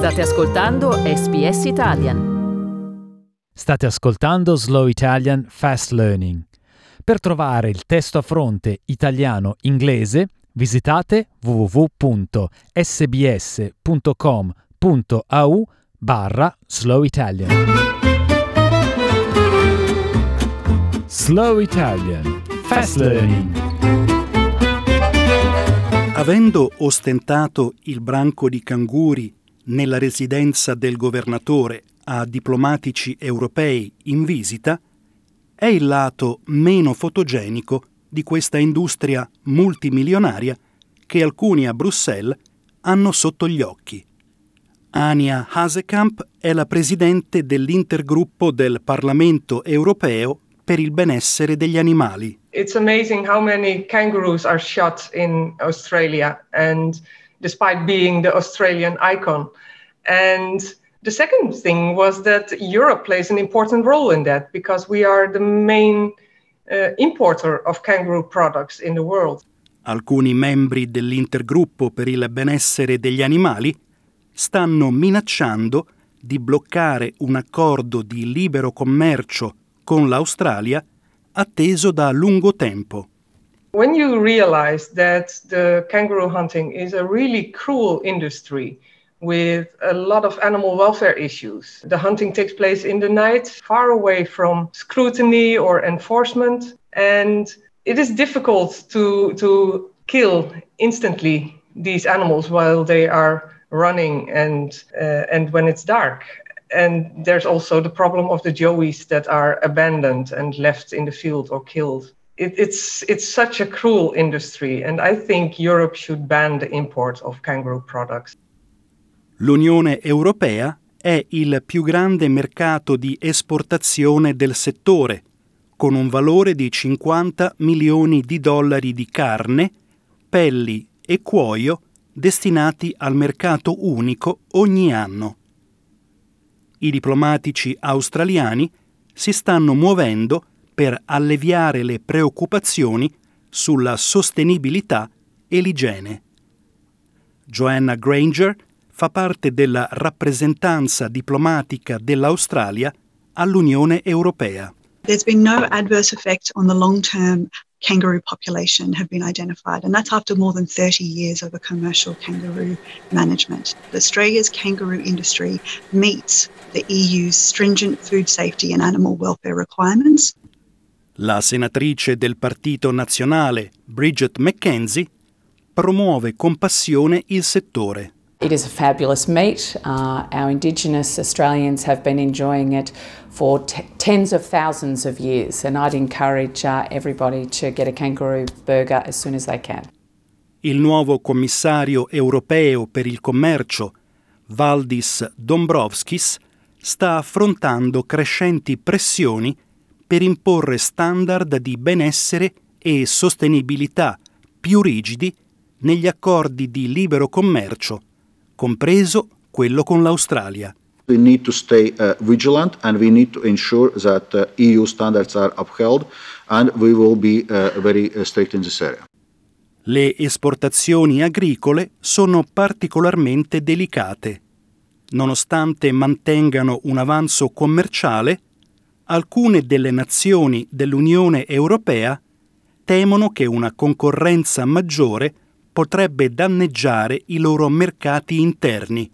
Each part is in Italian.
State ascoltando SBS Italian. State ascoltando Slow Italian Fast Learning. Per trovare il testo a fronte italiano-inglese visitate www.sbs.com.au barra Slow Italian. Slow Italian Fast Learning. Avendo ostentato il branco di canguri nella residenza del governatore a diplomatici europei in visita, è il lato meno fotogenico di questa industria multimilionaria che alcuni a Bruxelles hanno sotto gli occhi. Ania Hasekamp è la presidente dell'intergruppo del Parlamento europeo per il benessere degli animali. It's amazing how many kangaroos are shot in Australia and despite being the Australian icon. And the second thing was that Europe plays an important role in that because we are the main uh, importer of kangaroo products in the world. Alcuni membri dell'intergruppo per il benessere degli animali stanno minacciando di bloccare un accordo di libero commercio con l'Australia atteso da lungo tempo. When you realize that the kangaroo hunting is a really cruel industry with a lot of animal welfare issues, the hunting takes place in the night, far away from scrutiny or enforcement, and it is difficult to, to kill instantly these animals while they are running and, uh, and when it's dark and there's also the problem of the joeys that are abandoned and left in the field or killed. It, it's it's such a cruel industry, and I think Europe should ban the import of kangaroo products. L'Unione Europea è il più grande mercato di esportazione del settore, con un valore di 50 milioni di dollari di carne, pelli e cuoio destinati al mercato unico ogni anno i diplomatici australiani si stanno muovendo per alleviare le preoccupazioni sulla sostenibilità e l'igiene. Joanna Granger fa parte della rappresentanza diplomatica dell'Australia all'Unione Europea. There's been no adverse effect on the long-term kangaroo population have been identified, and that's after more than 30 years of a commercial kangaroo management. Australia's kangaroo industry meets the EU's stringent food safety and animal welfare requirements. La senatrice del Partito Nazionale, Bridget McKenzie, promuove con passione il settore. It is a fabulous meat. Uh, our Indigenous Australians have been enjoying it for t- tens of thousands of years, and I'd encourage uh, everybody to get a kangaroo burger as soon as they can. Il nuovo commissario europeo per il commercio, Valdis Dombrovskis, sta affrontando crescenti pressioni per imporre standard di benessere e sostenibilità più rigidi negli accordi di libero commercio compreso quello con l'Australia. We need to stay uh, vigilant and we need to ensure that uh, EU standards are upheld and we will be uh, very uh, strict in this area. Le esportazioni agricole sono particolarmente delicate. Nonostante mantengano un avanzo commerciale, alcune delle nazioni dell'Unione Europea temono che una concorrenza maggiore potrebbe danneggiare i loro mercati interni,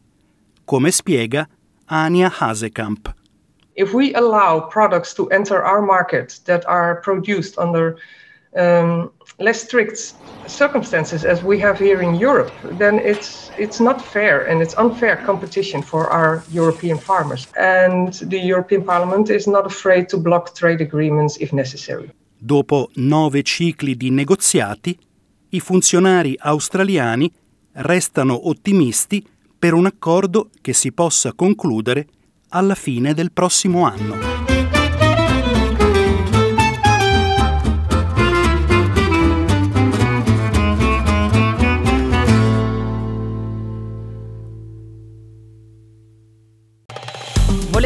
come spiega Ania Hasekamp. If we allow products to enter our market that are produced under um, less strict circumstances as we have here in Europe, then it's it's not fair and it's unfair competition for our European farmers. And the European Parliament is not afraid to block trade agreements if necessary. Dopo nove cicli di negoziati, i funzionari australiani restano ottimisti per un accordo che si possa concludere alla fine del prossimo anno.